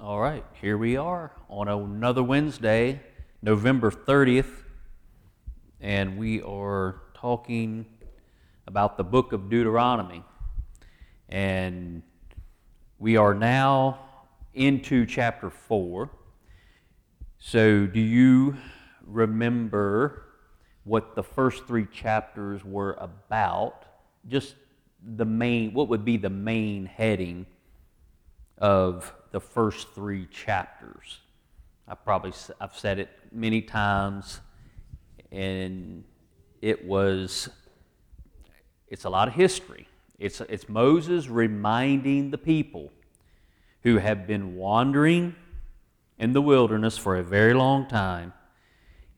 All right, here we are on another Wednesday, November 30th, and we are talking about the book of Deuteronomy. And we are now into chapter 4. So, do you remember what the first three chapters were about? Just the main, what would be the main heading of the first three chapters? I probably I've said it many times, and it was it's a lot of history. It's it's Moses reminding the people who have been wandering in the wilderness for a very long time.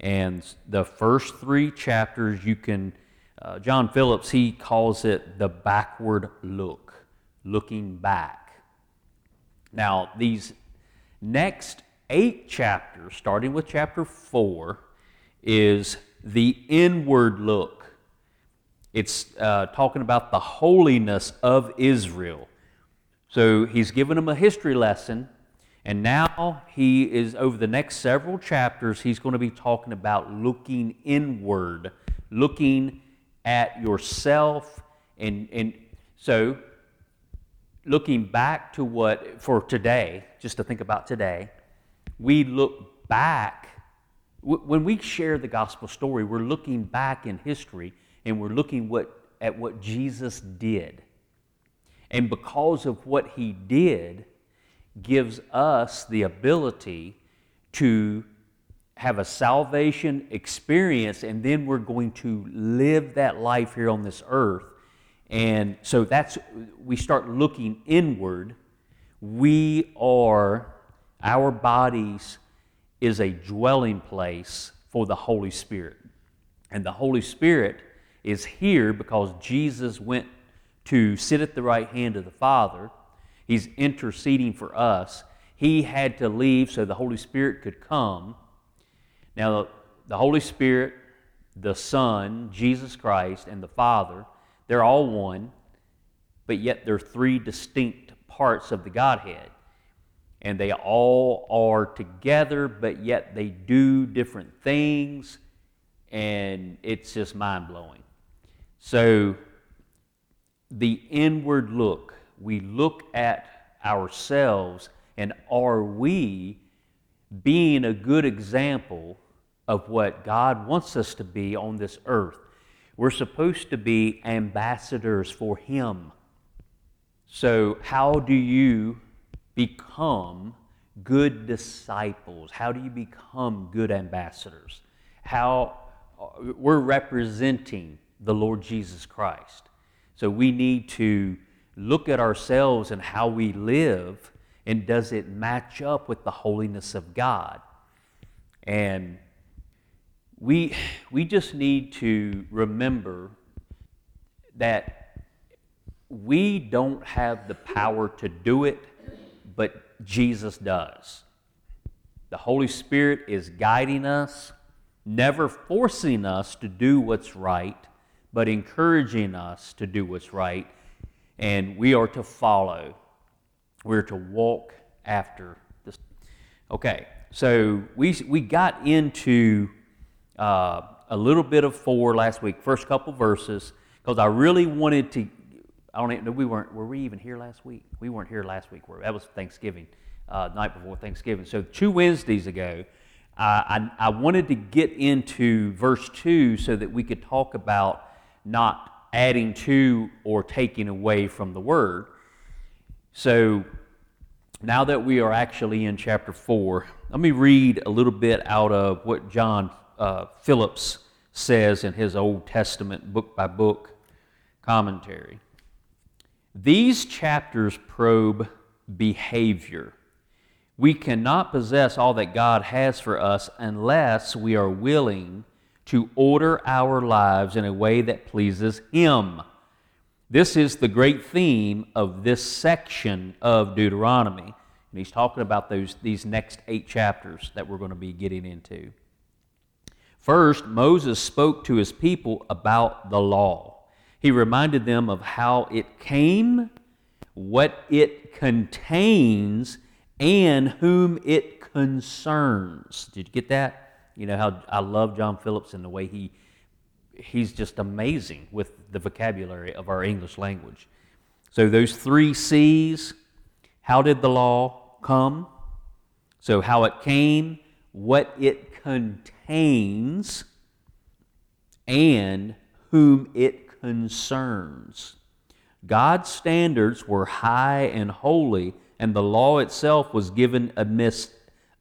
And the first three chapters, you can, uh, John Phillips, he calls it the backward look, looking back. Now, these next eight chapters, starting with chapter four, is the inward look. It's uh, talking about the holiness of Israel. So he's given them a history lesson, and now he is, over the next several chapters, he's going to be talking about looking inward, looking at yourself. And, and so, looking back to what, for today, just to think about today, we look back. When we share the gospel story, we're looking back in history and we're looking what, at what Jesus did. And because of what he did, gives us the ability to have a salvation experience, and then we're going to live that life here on this earth. And so that's, we start looking inward. We are, our bodies is a dwelling place for the Holy Spirit. And the Holy Spirit is here because Jesus went to sit at the right hand of the Father. He's interceding for us. He had to leave so the Holy Spirit could come. Now, the Holy Spirit, the Son, Jesus Christ, and the Father, they're all one, but yet they're three distinct parts of the Godhead. And they all are together, but yet they do different things, and it's just mind blowing. So, the inward look. We look at ourselves and are we being a good example of what God wants us to be on this earth? We're supposed to be ambassadors for Him. So, how do you become good disciples? How do you become good ambassadors? How uh, we're representing the Lord Jesus Christ. So we need to look at ourselves and how we live, and does it match up with the holiness of God? And we, we just need to remember that we don't have the power to do it, but Jesus does. The Holy Spirit is guiding us, never forcing us to do what's right, but encouraging us to do what's right, and we are to follow. We're to walk after this. Okay, so we, we got into uh, a little bit of four last week, first couple verses, because I really wanted to. I don't even know we weren't. Were we even here last week? We weren't here last week. That was Thanksgiving, uh, night before Thanksgiving. So two Wednesdays ago, uh, I, I wanted to get into verse two so that we could talk about not adding to or taking away from the word. So now that we are actually in chapter 4, let me read a little bit out of what John uh, Phillips says in his Old Testament book by book commentary. These chapters probe behavior. We cannot possess all that God has for us unless we are willing to order our lives in a way that pleases Him. This is the great theme of this section of Deuteronomy. And he's talking about those, these next eight chapters that we're going to be getting into. First, Moses spoke to his people about the law. He reminded them of how it came, what it contains, and whom it concerns. Did you get that? You know how I love John Phillips and the way he he's just amazing with the vocabulary of our English language. So those three C's, how did the law come? So how it came, what it contains, and whom it concerns. God's standards were high and holy, and the law itself was given amidst,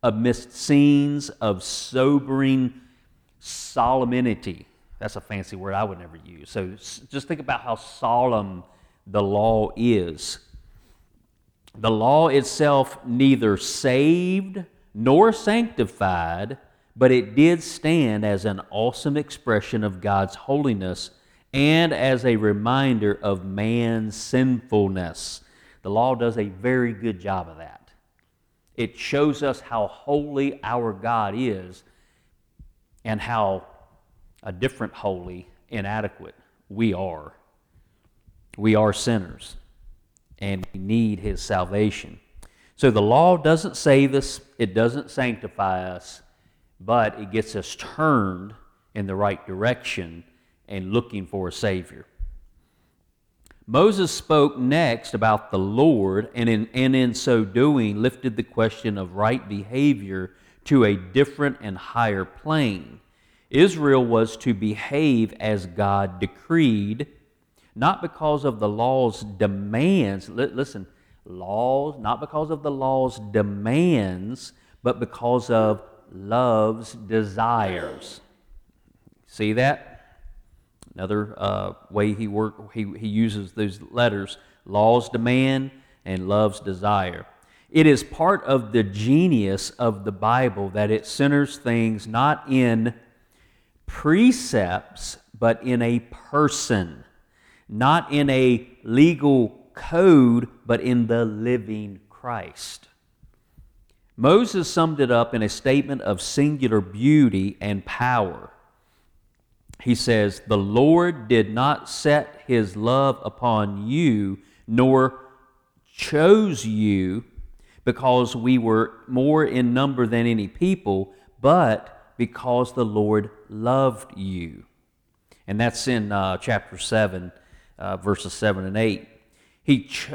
amidst scenes of sobering solemnity. That's a fancy word I would never use. So just think about how solemn the law is. The law itself neither saved nor sanctified, but it did stand as an awesome expression of God's holiness and as a reminder of man's sinfulness. The law does a very good job of that. It shows us how holy our God is and how a different holy, inadequate we are. We are sinners and we need his salvation. So the law doesn't save us, it doesn't sanctify us, but it gets us turned in the right direction and looking for a Savior. Moses spoke next about the Lord, and in, and in so doing, lifted the question of right behavior to a different and higher plane. Israel was to behave as God decreed, not because of the law's demands. Listen, laws, not because of the law's demands, but because of love's desires. See that? Another uh, way he work he, he uses those letters: law's demand and love's desire. It is part of the genius of the Bible that it centers things not in precepts, but in a person, not in a legal code, but in the living Christ. Moses summed it up in a statement of singular beauty and power. He says, The Lord did not set his love upon you, nor chose you because we were more in number than any people, but because the Lord loved you. And that's in uh, chapter 7, uh, verses 7 and 8. He ch-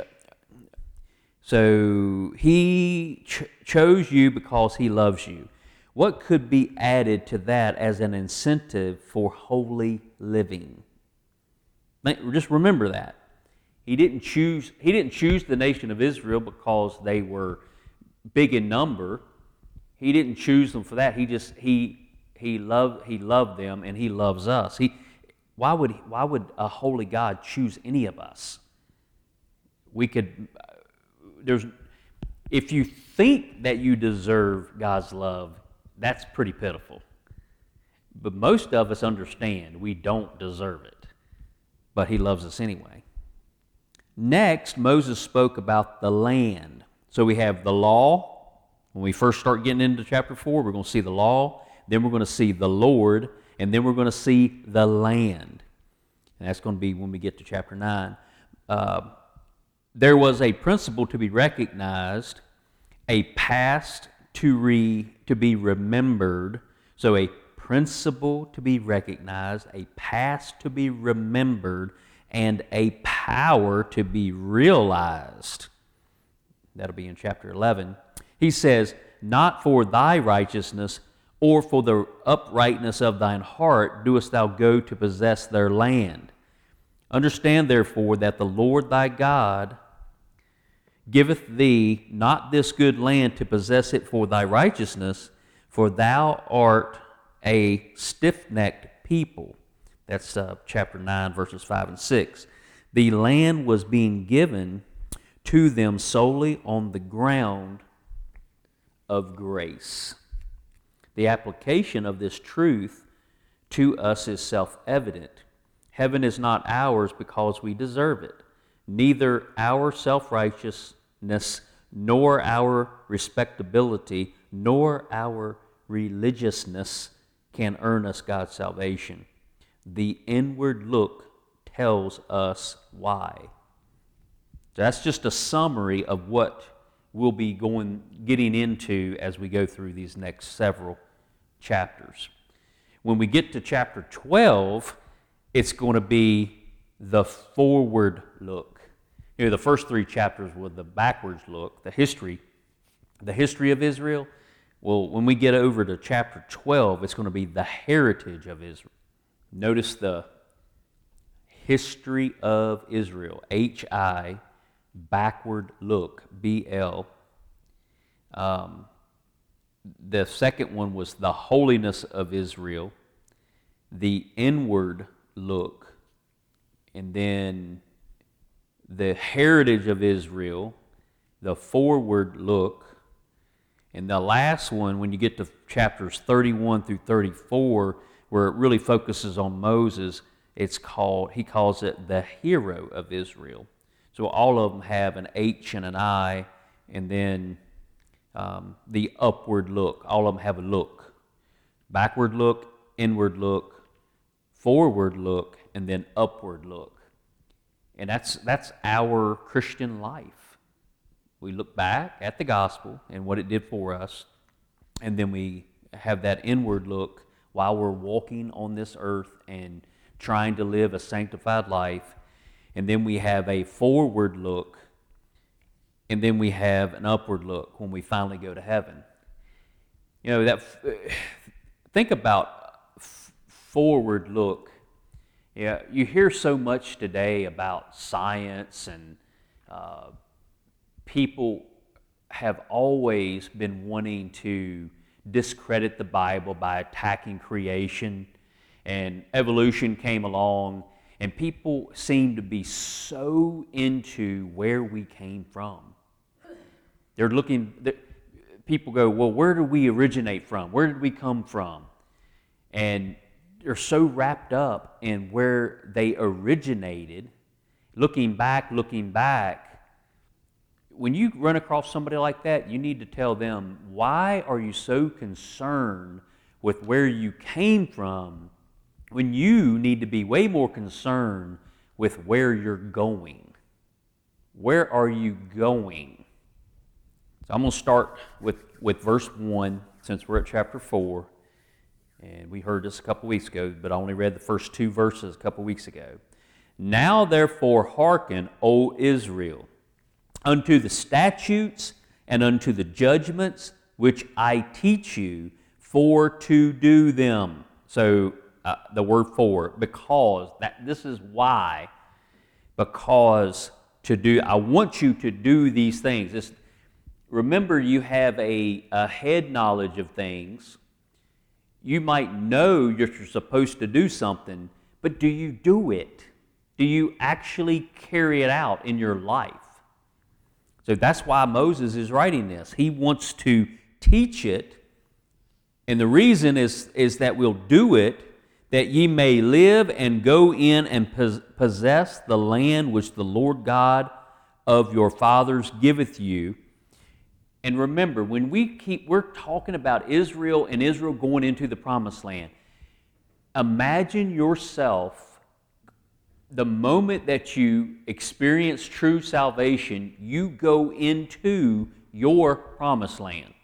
so he ch- chose you because he loves you. What could be added to that as an incentive for holy living? Just remember that. He didn't choose he didn't choose the nation of Israel because they were big in number. He didn't choose them for that. He just he he loved he loved them and he loves us. He why would why would a holy God choose any of us? We could there's if you think that you deserve God's love, that's pretty pitiful. But most of us understand we don't deserve it. But he loves us anyway. Next, Moses spoke about the land. So we have the law, when we first start getting into chapter 4, we're going to see the law, then we're going to see the Lord, and then we're going to see the land. And that's going to be when we get to chapter 9. Uh, there was a principle to be recognized, a past to, re, to be remembered. So, a principle to be recognized, a past to be remembered, and a power to be realized. That'll be in chapter 11. He says, Not for thy righteousness or for the uprightness of thine heart doest thou go to possess their land. Understand therefore that the Lord thy God giveth thee not this good land to possess it for thy righteousness, for thou art a stiff necked people. That's uh, chapter 9, verses 5 and 6. The land was being given to them solely on the ground of grace. The application of this truth to us is self evident. Heaven is not ours because we deserve it. Neither our self nor our respectability, nor our religiousness can earn us God's salvation. The inward look tells us why. That's just a summary of what we'll be going getting into as we go through these next several chapters. When we get to chapter 12, it's going to be the forward look. You know, the first three chapters were the backwards look, the history, the history of Israel. Well, when we get over to chapter 12, it's going to be the heritage of Israel. Notice the history of Israel, H I, backward look, B L. Um, the second one was the holiness of Israel, the inward look, and then the heritage of Israel, the forward look, and the last one, when you get to chapters 31 through 34, where it really focuses on Moses, it's called, he calls it the hero of Israel. So all of them have an H and an I, and then um, the upward look. All of them have a look backward look, inward look, forward look, and then upward look. And that's, that's our Christian life. We look back at the gospel and what it did for us, and then we have that inward look while we're walking on this earth and trying to live a sanctified life. And then we have a forward look and then we have an upward look when we finally go to heaven. You know, that think about forward look. Yeah, you hear so much today about science and uh, people have always been wanting to discredit the Bible by attacking creation. And evolution came along, and people seem to be so into where we came from. They're looking, they're, people go, well, where did we originate from? Where did we come from? And they're so wrapped up in where they originated, looking back, looking back. When you run across somebody like that, you need to tell them, why are you so concerned with where you came from when you need to be way more concerned with where you're going? Where are you going? So I'm going to start with, with verse 1 since we're at chapter 4. And we heard this a couple weeks ago, but I only read the first two verses a couple weeks ago. Now, therefore, hearken, O Israel, unto the statutes and unto the judgments which I teach you, for to do them. So, uh, the word for, because, that this is why, because to do, I want you to do these things. This, remember you have a, a head knowledge of things. You might know you're supposed to do something, but do you do it? Do you actually carry it out in your life? So that's why Moses is writing this. He wants to teach it, and the reason is, is that we'll do it that ye may live and go in and possess the land which the Lord God of your fathers giveth you and remember, when we keep, we're talking about Israel and Israel going into the promised land. Imagine yourself, the moment that you experience true salvation, you go into your promised land.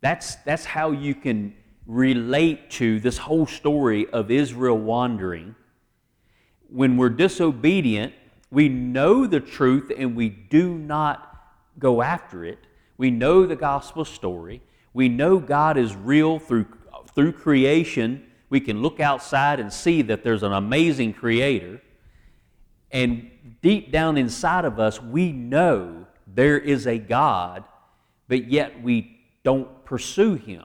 That's, that's how you can relate to this whole story of Israel wandering. When we're disobedient, we know the truth and we do not go after it. We know the gospel story. We know God is real through, through creation. We can look outside and see that there's an amazing creator. And deep down inside of us, we know there is a God, but yet we don't pursue him.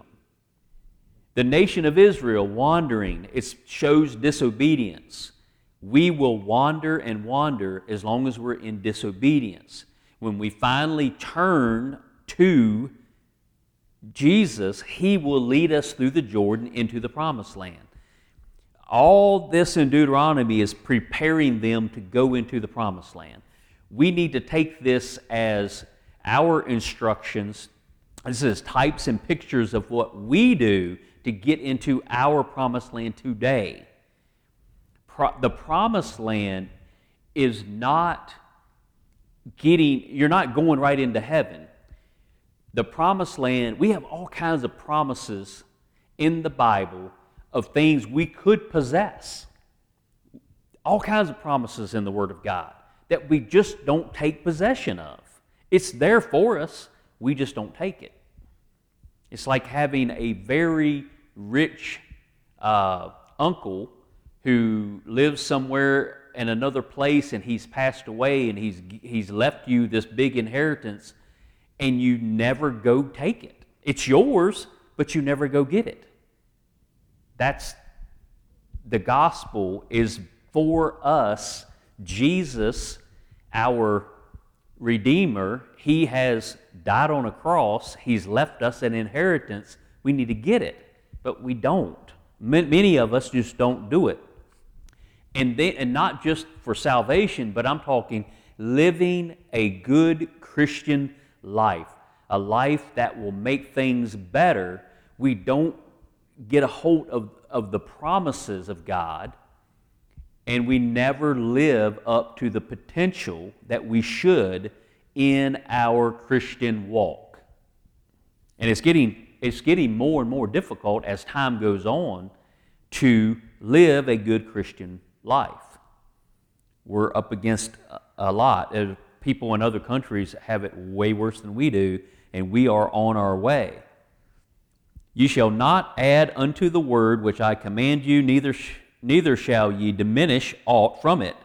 The nation of Israel wandering, it shows disobedience. We will wander and wander as long as we're in disobedience. When we finally turn to Jesus, He will lead us through the Jordan into the promised land. All this in Deuteronomy is preparing them to go into the promised land. We need to take this as our instructions. This is types and pictures of what we do to get into our promised land today. Pro- the promised land is not getting, you're not going right into heaven. The promised land, we have all kinds of promises in the Bible of things we could possess. All kinds of promises in the Word of God that we just don't take possession of. It's there for us, we just don't take it. It's like having a very rich uh, uncle who lives somewhere in another place and he's passed away and he's, he's left you this big inheritance and you never go take it. It's yours, but you never go get it. That's the gospel is for us. Jesus, our Redeemer, He has died on a cross. He's left us an inheritance. We need to get it, but we don't. Many of us just don't do it. And, then, and not just for salvation, but I'm talking living a good Christian life, a life that will make things better. We don't get a hold of, of the promises of God, and we never live up to the potential that we should in our Christian walk. And it's getting, it's getting more and more difficult as time goes on to live a good Christian life. We're up against a lot. People in other countries have it way worse than we do, and we are on our way. You shall not add unto the word which I command you, neither, sh- neither shall ye diminish aught from it,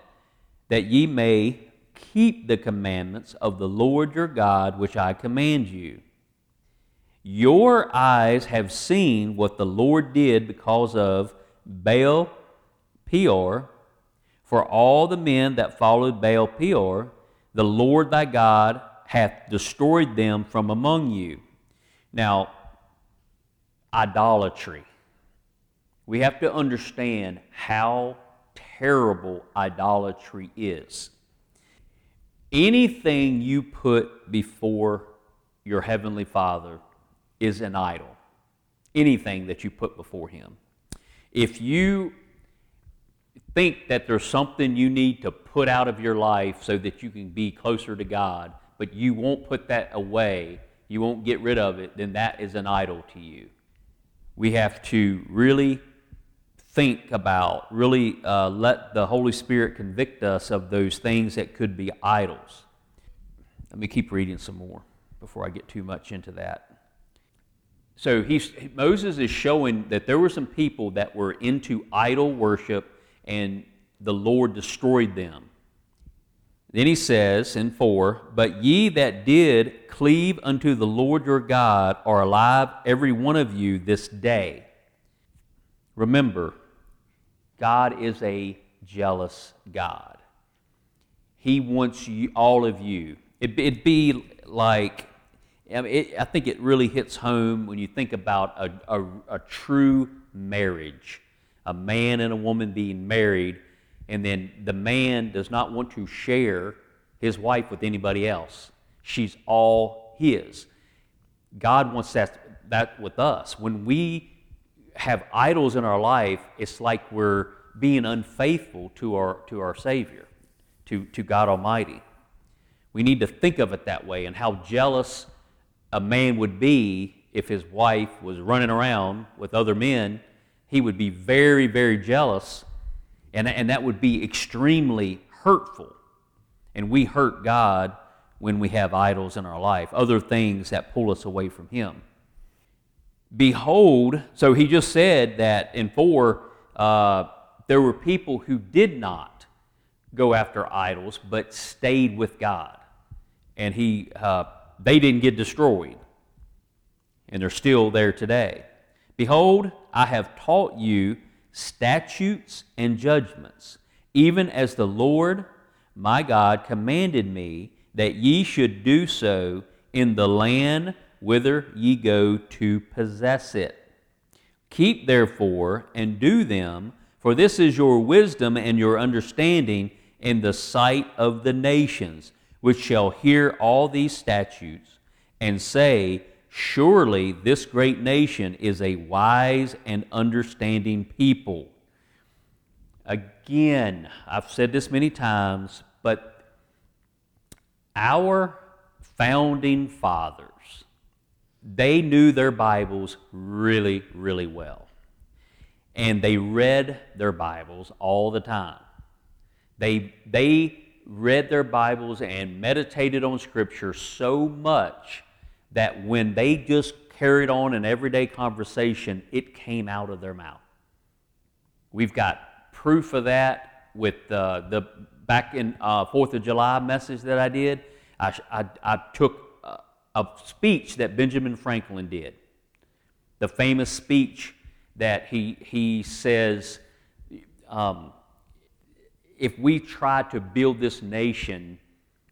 that ye may keep the commandments of the Lord your God which I command you. Your eyes have seen what the Lord did because of Baal Peor, for all the men that followed Baal Peor, the Lord thy God hath destroyed them from among you. Now, idolatry. We have to understand how terrible idolatry is. Anything you put before your Heavenly Father is an idol. Anything that you put before Him. If you think that there's something you need to put out of your life so that you can be closer to God, but you won't put that away, you won't get rid of it, then that is an idol to you. We have to really think about, really uh, let the Holy Spirit convict us of those things that could be idols. Let me keep reading some more before I get too much into that. So he's, Moses is showing that there were some people that were into idol worship and the Lord destroyed them. Then he says in 4 But ye that did cleave unto the Lord your God are alive, every one of you, this day. Remember, God is a jealous God. He wants you, all of you. It, would be like, I, mean, it, I, think it really hits home when you think about a, a, a true marriage a man and a woman being married, and then the man does not want to share his wife with anybody else. She's all his. God wants that, that with us. When we have idols in our life, it's like we're being unfaithful to our, to our Savior, to, to God Almighty. We need to think of it that way and how jealous a man would be if his wife was running around with other men he would be very, very jealous, and, and that would be extremely hurtful. And we hurt God when we have idols in our life, other things that pull us away from Him. Behold, so he just said that in 4, uh, there were people who did not go after idols, but stayed with God. And he, uh, they didn't get destroyed. And they're still there today. Behold, I have taught you statutes and judgments, even as the Lord my God commanded me that ye should do so in the land whither ye go to possess it. Keep therefore and do them, for this is your wisdom and your understanding in the sight of the nations, which shall hear all these statutes and say, Surely this great nation is a wise and understanding people. Again, I've said this many times, but Our founding fathers, they knew their Bibles really, really well. And they read their Bibles all the time. They, they read their Bibles and meditated on Scripture so much that when they just carried on an everyday conversation, it came out of their mouth. We've got proof of that with uh, the back in uh, Fourth of July message that I did. I, I, I took a, a speech that Benjamin Franklin did, the famous speech that he he says. Um, if we try to build this nation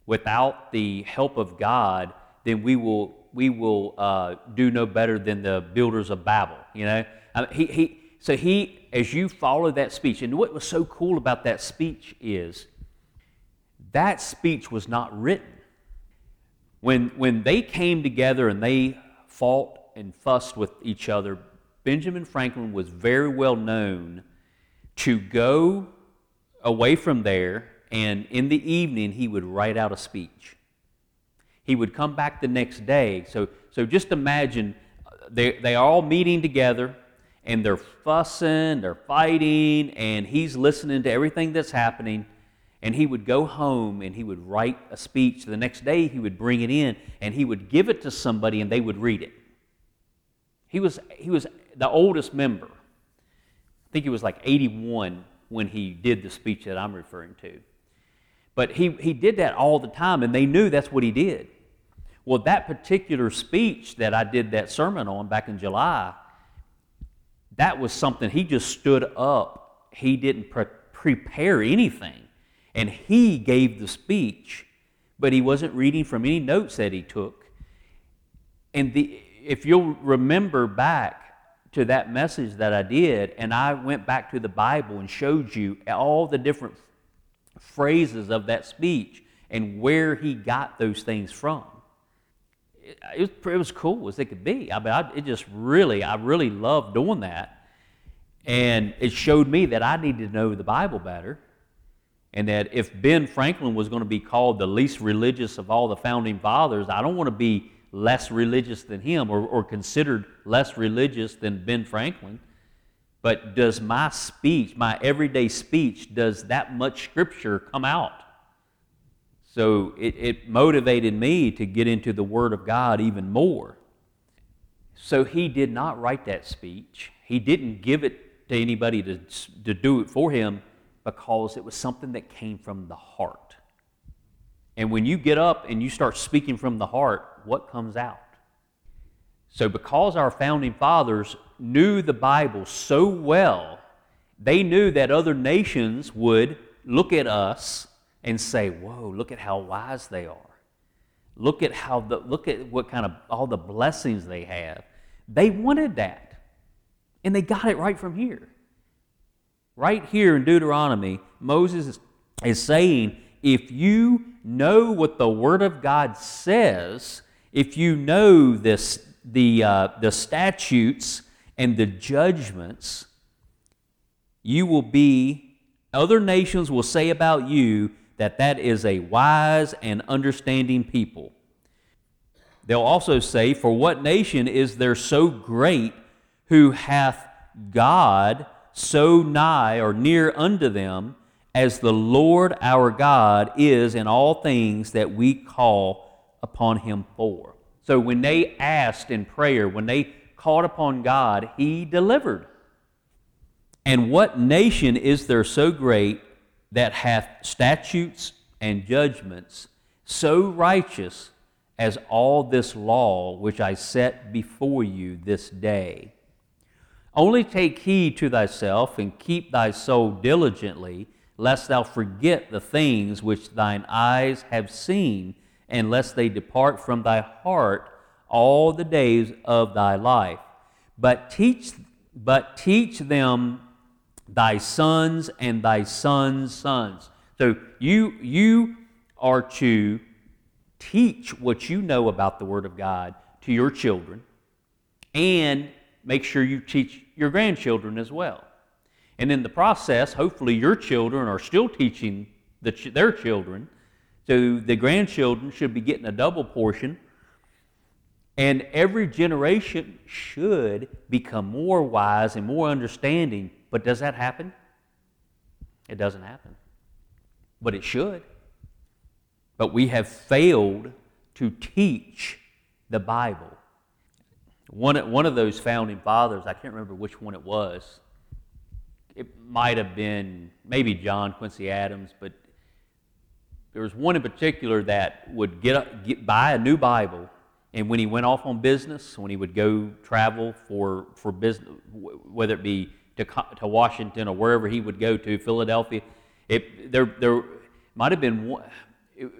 without the help of God, then we will we will uh, do no better than the builders of Babel. You know, I mean, he he. So he, as you follow that speech, and what was so cool about that speech is that speech was not written. When when they came together and they fought and fussed with each other, Benjamin Franklin was very well known to go away from there, and in the evening, he would write out a speech. He would come back the next day. So, so just imagine uh, they, they are all meeting together and they're fussing, they're fighting, and he's listening to everything that's happening. And he would go home and he would write a speech. The next day, he would bring it in and he would give it to somebody and they would read it. He was, he was the oldest member. I think he was like 81 when he did the speech that I'm referring to. But he, he did that all the time, and they knew that's what he did. Well, that particular speech that I did that sermon on back in July, that was something he just stood up. He didn't pre- prepare anything. And he gave the speech, but he wasn't reading from any notes that he took. And the, if you'll remember back, to that message that I did, and I went back to the Bible and showed you all the different phrases of that speech and where he got those things from. It, it, was, it was cool as it could be. I mean, I, it just really, I really loved doing that. And it showed me that I needed to know the Bible better. And that if Ben Franklin was going to be called the least religious of all the founding fathers, I don't want to be less religious than him or, or considered less religious than Ben Franklin. But does my speech, my everyday speech, does that much scripture come out? So it, it motivated me to get into the Word of God even more. So he did not write that speech. He didn't give it to anybody to, to do it for him because it was something that came from the heart. And when you get up and you start speaking from the heart, what comes out. So, because our founding fathers knew the Bible so well, they knew that other nations would look at us and say, Whoa, look at how wise they are. Look at how the, look at what kind of all the blessings they have. They wanted that. And they got it right from here. Right here in Deuteronomy, Moses is, is saying, if you know what the Word of God says, if you know this, the, uh, the statutes and the judgments, you will be, other nations will say about you that that is a wise and understanding people. They'll also say, For what nation is there so great who hath God so nigh or near unto them as the Lord our God is in all things that we call upon him for. So when they asked in prayer, when they called upon God, he delivered. And what nation is there so great that hath statutes and judgments so righteous as all this law which I set before you this day? Only take heed to thyself and keep thy soul diligently, lest thou forget the things which thine eyes have seen and lest they depart from thy heart all the days of thy life. But teach, but teach them thy sons and thy sons' sons. So you, you are to teach what you know about the Word of God to your children and make sure you teach your grandchildren as well. And in the process, hopefully your children are still teaching the, their children So the grandchildren should be getting a double portion. And every generation should become more wise and more understanding. But does that happen? It doesn't happen. But it should. But we have failed to teach the Bible. One, one of those founding fathers, I can't remember which one it was, it might have been maybe John Quincy Adams, but there was one in particular that would get, get buy a new Bible, and when he went off on business, when he would go travel for, for business, whether it be to, to Washington or wherever he would go to, Philadelphia, it, there, there might have been one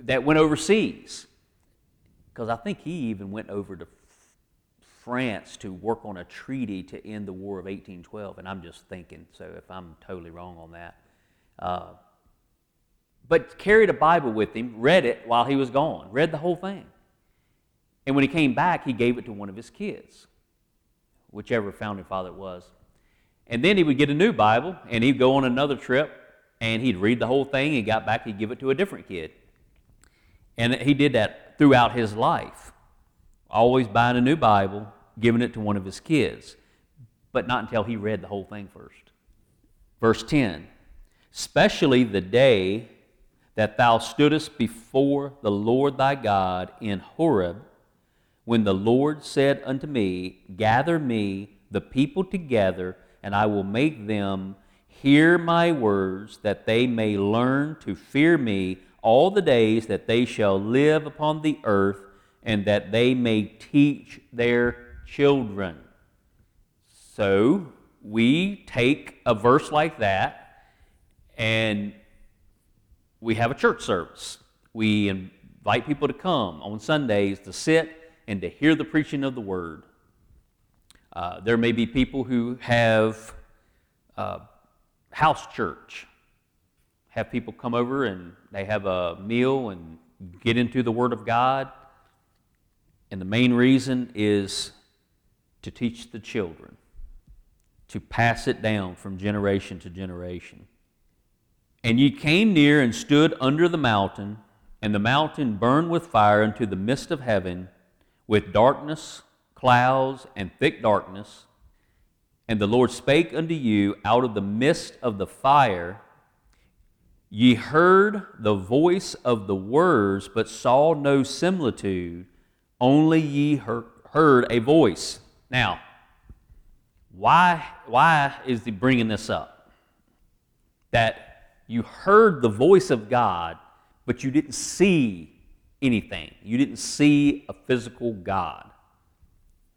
that went overseas. Because I think he even went over to France to work on a treaty to end the War of 1812, and I'm just thinking, so if I'm totally wrong on that. Uh, but carried a Bible with him, read it while he was gone, read the whole thing. And when he came back, he gave it to one of his kids, whichever founding father it was. And then he would get a new Bible, and he'd go on another trip, and he'd read the whole thing. He got back, he'd give it to a different kid. And he did that throughout his life, always buying a new Bible, giving it to one of his kids, but not until he read the whole thing first. Verse 10 Especially the day that thou stoodest before the Lord thy God in Horeb, when the Lord said unto me, Gather me the people together, and I will make them hear my words, that they may learn to fear me all the days that they shall live upon the earth, and that they may teach their children. So we take a verse like that and we have a church service. We invite people to come on Sundays to sit and to hear the preaching of the word. Uh, there may be people who have uh, house church, have people come over and they have a meal and get into the Word of God. And the main reason is to teach the children, to pass it down from generation to generation. And ye came near and stood under the mountain, and the mountain burned with fire into the midst of heaven, with darkness, clouds, and thick darkness. And the Lord spake unto you out of the midst of the fire. Ye heard the voice of the words, but saw no similitude, only ye heard a voice. Now, why, why is he bringing this up? That you heard the voice of God, but you didn't see anything. You didn't see a physical God.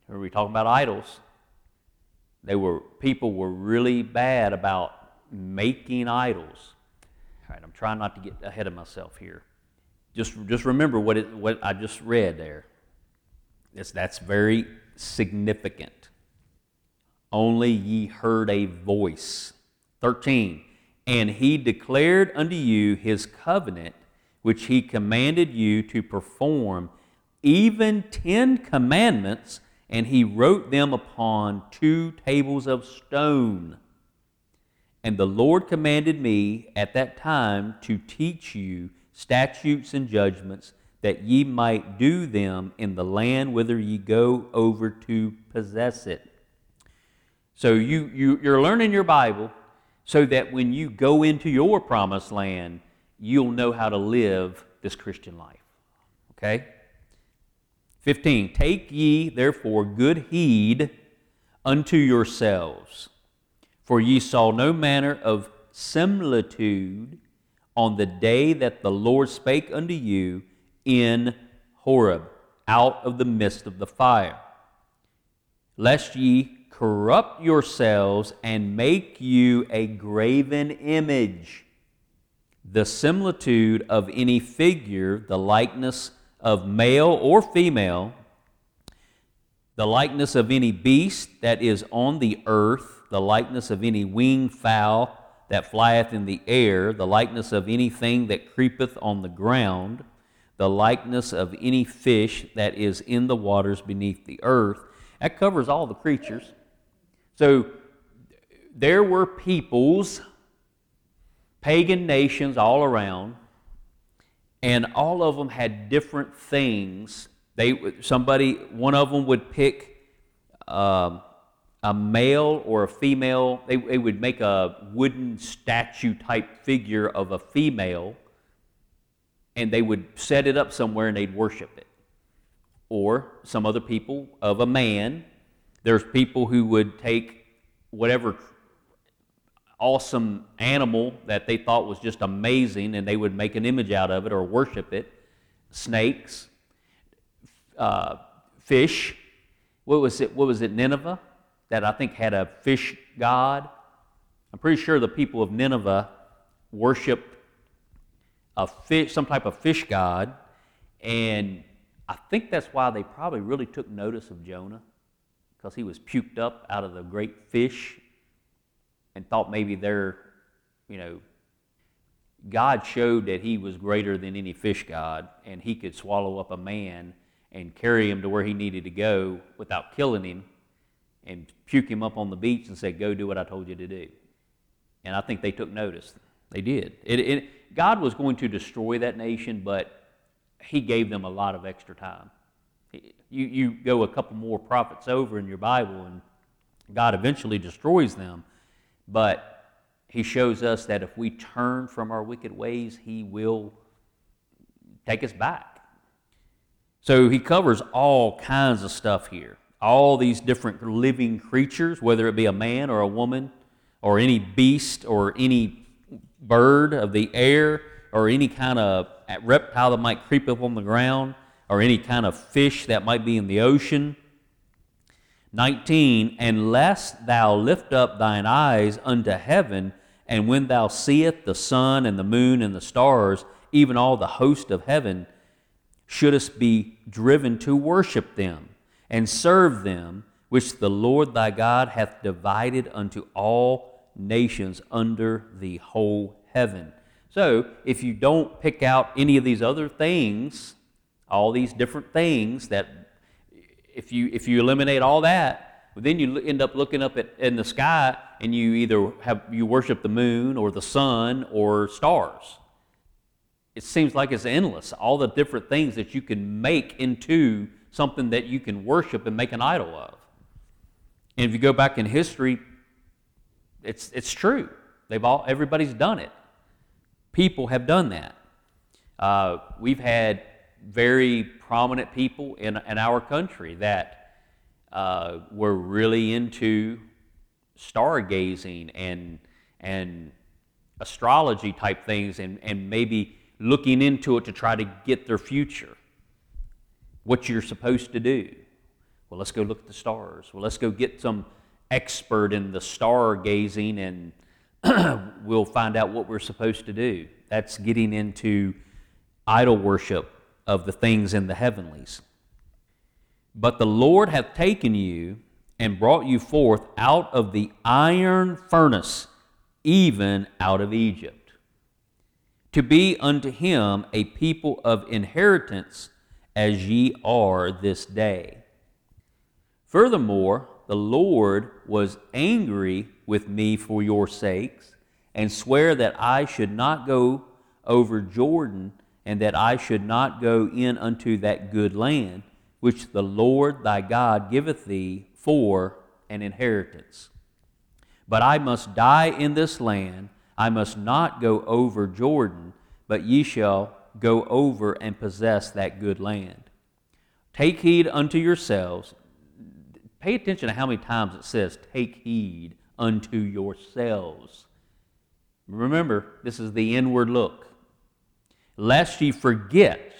Are we talking about idols? They were people were really bad about making idols. All right, I'm trying not to get ahead of myself here. Just, just remember what, it, what I just read there. It's, that's very significant. Only ye heard a voice. 13. And he declared unto you his covenant, which he commanded you to perform, even ten commandments, and he wrote them upon two tables of stone. And the Lord commanded me at that time to teach you statutes and judgments that ye might do them in the land whither ye go over to possess it. So you, you, you're learning your Bible so that when you go into your promised land, you'll know how to live this Christian life. Okay? 15. Take ye therefore good heed unto yourselves, for ye saw no manner of similitude on the day that the Lord spake unto you in Horeb, out of the midst of the fire. Lest ye corrupt yourselves and make you a graven image, the similitude of any figure, the likeness of male or female, the likeness of any beast that is on the earth, the likeness of any winged fowl that flieth in the air, the likeness of anything that creepeth on the ground, the likeness of any fish that is in the waters beneath the earth. That covers all the creatures. So there were peoples, pagan nations all around, and all of them had different things. They somebody one of them would pick um, a male or a female. They, they would make a wooden statue type figure of a female, and they would set it up somewhere and they'd worship it. Or some other people of a man. There's people who would take whatever awesome animal that they thought was just amazing and they would make an image out of it or worship it. Snakes uh, fish. What was it what was it nineveh that i think had a fish god? I'm pretty sure the people of nineveh worshiped a fish some type of fish god and i think that's why they probably really took notice of jonah because he was puked up out of the great fish and thought maybe they're, you know, God showed that he was greater than any fish god, and he could swallow up a man and carry him to where he needed to go without killing him and puke him up on the beach and say, Go do what I told you to do. And I think they took notice. They did. It, it, God was going to destroy that nation, but he gave them a lot of extra time. You, you go a couple more prophets over in your Bible, and God eventually destroys them. But he shows us that if we turn from our wicked ways, he will take us back. So he covers all kinds of stuff here. All these different living creatures, whether it be a man or a woman, or any beast or any bird of the air, or any kind of reptile that might creep up on the ground, or any kind of fish that might be in the ocean 19, and lest thou lift up thine eyes unto heaven, and when thou seest the sun and the moon and the stars, even all the host of heaven, shouldest be driven to worship them and serve them, which the Lord thy God hath divided unto all nations under the whole heaven. So, if you don't pick out any of these other things, all these different things that if you if you eliminate all that, then you end up looking up at, in the sky and you either have you worship the moon or the sun or stars. It seems like it's endless. All the different things that you can make into something that you can worship and make an idol of. And if you go back in history, it's it's true. They've all everybody's done it. People have done that. Uh, we've had very prominent people in, in our country that uh, were really into stargazing and, and astrology type things and, and maybe looking into it to try to get their future. What you're supposed to do. Well, let's go look at the stars. Well, let's go get some expert in the stargazing and we'll find out what we're supposed to do. That's getting into idol worship of the things in the heavenlies. But the Lord hath taken you and brought you forth out of the iron furnace, even out of Egypt, to be unto him a people of inheritance, as ye are this day. Furthermore, the Lord was angry with me for your sakes, and sware that I should not go over Jordan and that I should not go in unto that good land which the Lord thy God giveth thee for an inheritance. But I must die in this land, I must not go over Jordan, but ye shall go over and possess that good land. Take heed unto yourselves. Pay attention to how many times it says, Take heed unto yourselves. Remember, this is the inward look lest ye forget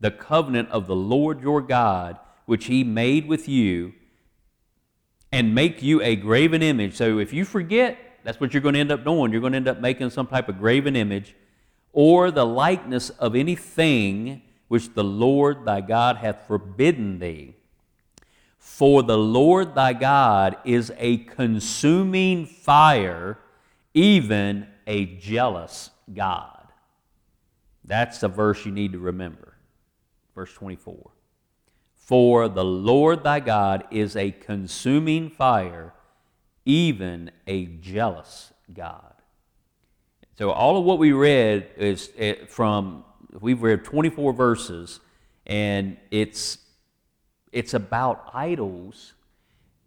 the covenant of the Lord your God, which he made with you, and make you a graven image. So if you forget, that's what you're going to end up doing. You're going to end up making some type of graven image, or the likeness of anything which the Lord thy God hath forbidden thee. For the Lord thy God is a consuming fire, even a jealous God. That's the verse you need to remember. Verse 24. For the Lord thy God is a consuming fire, even a jealous God. So, all of what we read is eh, from We've read 24 verses, and it's it's about idols,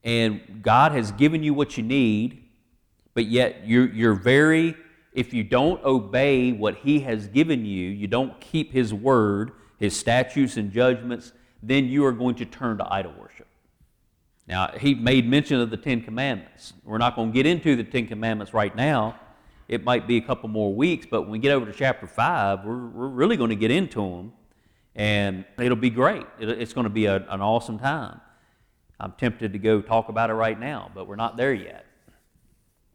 and God has given you what you need, but yet you're you're very if you don't obey what He has given you, you don't keep His word, His statutes and judgments, then you are going to turn to idol worship. Now, he made mention of the Ten Commandments. We're not going to get into the Ten Commandments right now. It might be a couple more weeks, but when we get over to chapter 5, we're, we're really going to get into them, and it'll be great. It, it's going to be a, an awesome time. I'm tempted to go talk about it right now, but we're not there yet.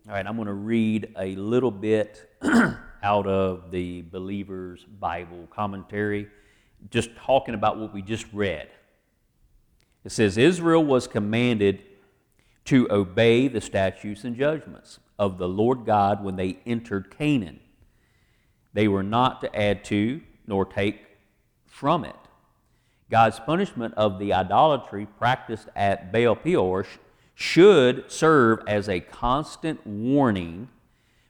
All right, I'm going to read a little bit out of the Believer's Bible commentary, just talking about what we just read. It says Israel was commanded to obey the statutes and judgments of the Lord God when they entered Canaan. They were not to add to nor take from it. God's punishment of the idolatry practiced at Baal Peor should serve as a constant warning.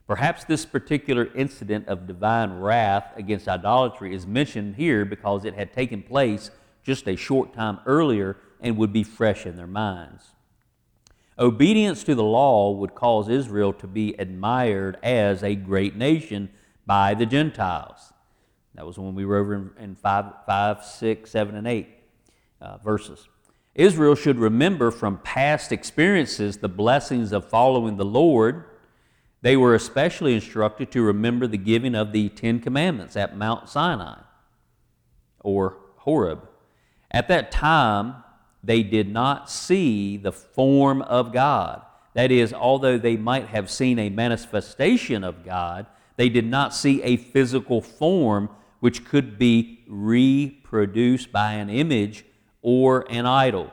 Perhaps this particular incident of divine wrath against idolatry is mentioned here because it had taken place just a short time earlier and would be fresh in their minds. Obedience to the law would cause Israel to be admired as a great nation by the Gentiles. That was when we were over in, in 5, five, 6, 7, and 8 uh, verses. Israel should remember from past experiences the blessings of following the Lord. They were especially instructed to remember the giving of the Ten Commandments at Mount Sinai or Horeb. At that time, they did not see the form of God. That is, although they might have seen a manifestation of God, they did not see a physical form which could be reproduced by an image or an idol.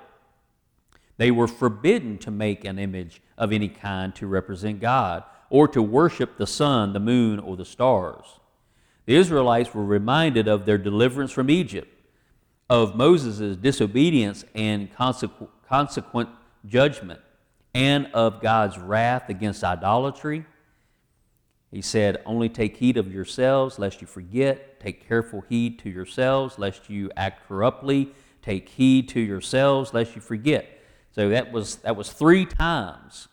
They were forbidden to make an image of any kind to represent God or to worship the sun, the moon, or the stars. The Israelites were reminded of their deliverance from Egypt of Moses' disobedience and consequ- consequent judgment, and of God's wrath against idolatry. He said, Only take heed of yourselves, lest you forget. Take careful heed to yourselves, lest you act corruptly. Take heed to yourselves, lest you forget. So that was, that was three times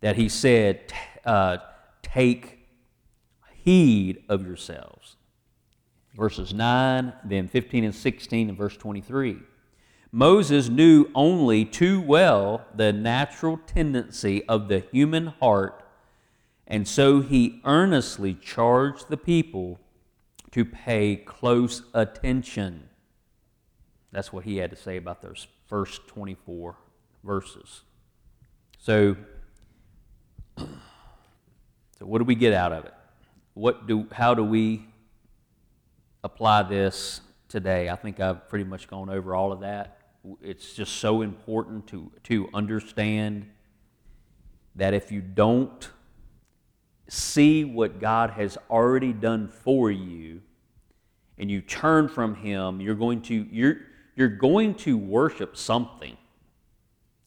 that he said, uh, Take heed of yourselves verses 9, then 15 and 16, and verse 23. Moses knew only too well the natural tendency of the human heart, and so he earnestly charged the people to pay close attention. That's what he had to say about those first 24 verses. So, so what do we get out of it? What do, how do we apply this today. I think I've pretty much gone over all of that. It's just so important to, to understand that if you don't see what God has already done for you and you turn from him, you're going to you're you're going to worship something.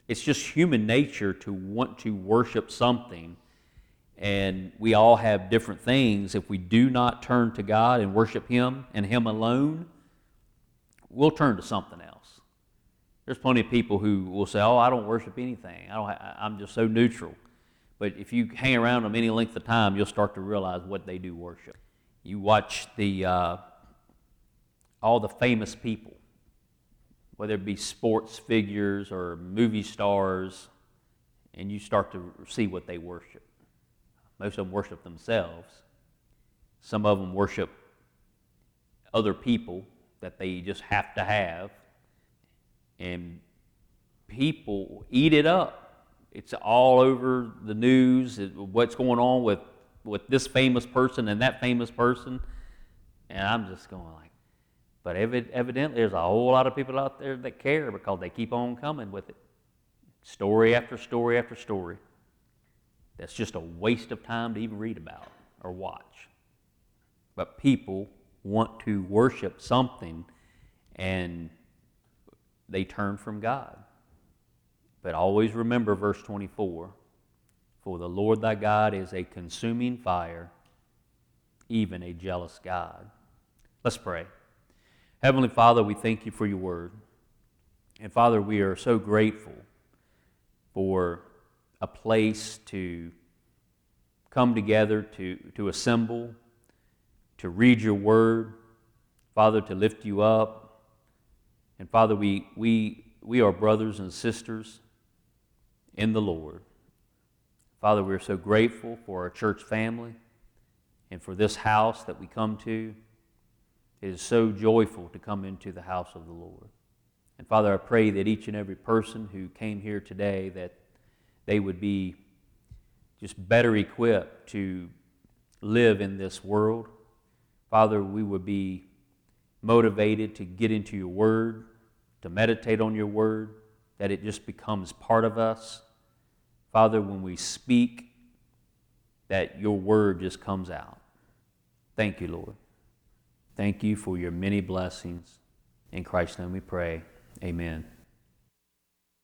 It's just human nature to want to worship something and we all have different things. If we do not turn to God and worship Him and Him alone, we'll turn to something else. There's plenty of people who will say, "Oh, I don't worship anything. I don't. I'm just so neutral." But if you hang around them any length of time, you'll start to realize what they do worship. You watch the uh, all the famous people, whether it be sports figures or movie stars, and you start to see what they worship. Most of them worship themselves. Some of them worship other people that they just have to have. And people eat it up. It's all over the news, what's going on with, with this famous person and that famous person. And I'm just going like, but evidently there's a whole lot of people out there that care because they keep on coming with it. Story after story after story that's just a waste of time to even read about or watch. But people want to worship something and they turn from God. But always remember verse 24 For the Lord thy God is a consuming fire, even a jealous God. Let's pray. Heavenly Father, we thank you for your word. And Father, we are so grateful for a place to come together, to, to assemble, to read your word, Father, to lift you up. And Father, we, we, we are brothers and sisters in the Lord. Father, we're so grateful for our church family and for this house that we come to. It is so joyful to come into the house of the Lord. And Father, I pray that each and every person who came here today that they would be just better equipped to live in this world. Father, we would be motivated to get into your word, to meditate on your word, that it just becomes part of us. Father, when we speak, that your word just comes out. Thank you, Lord. Thank you for your many blessings. In Christ's name we pray. Amen.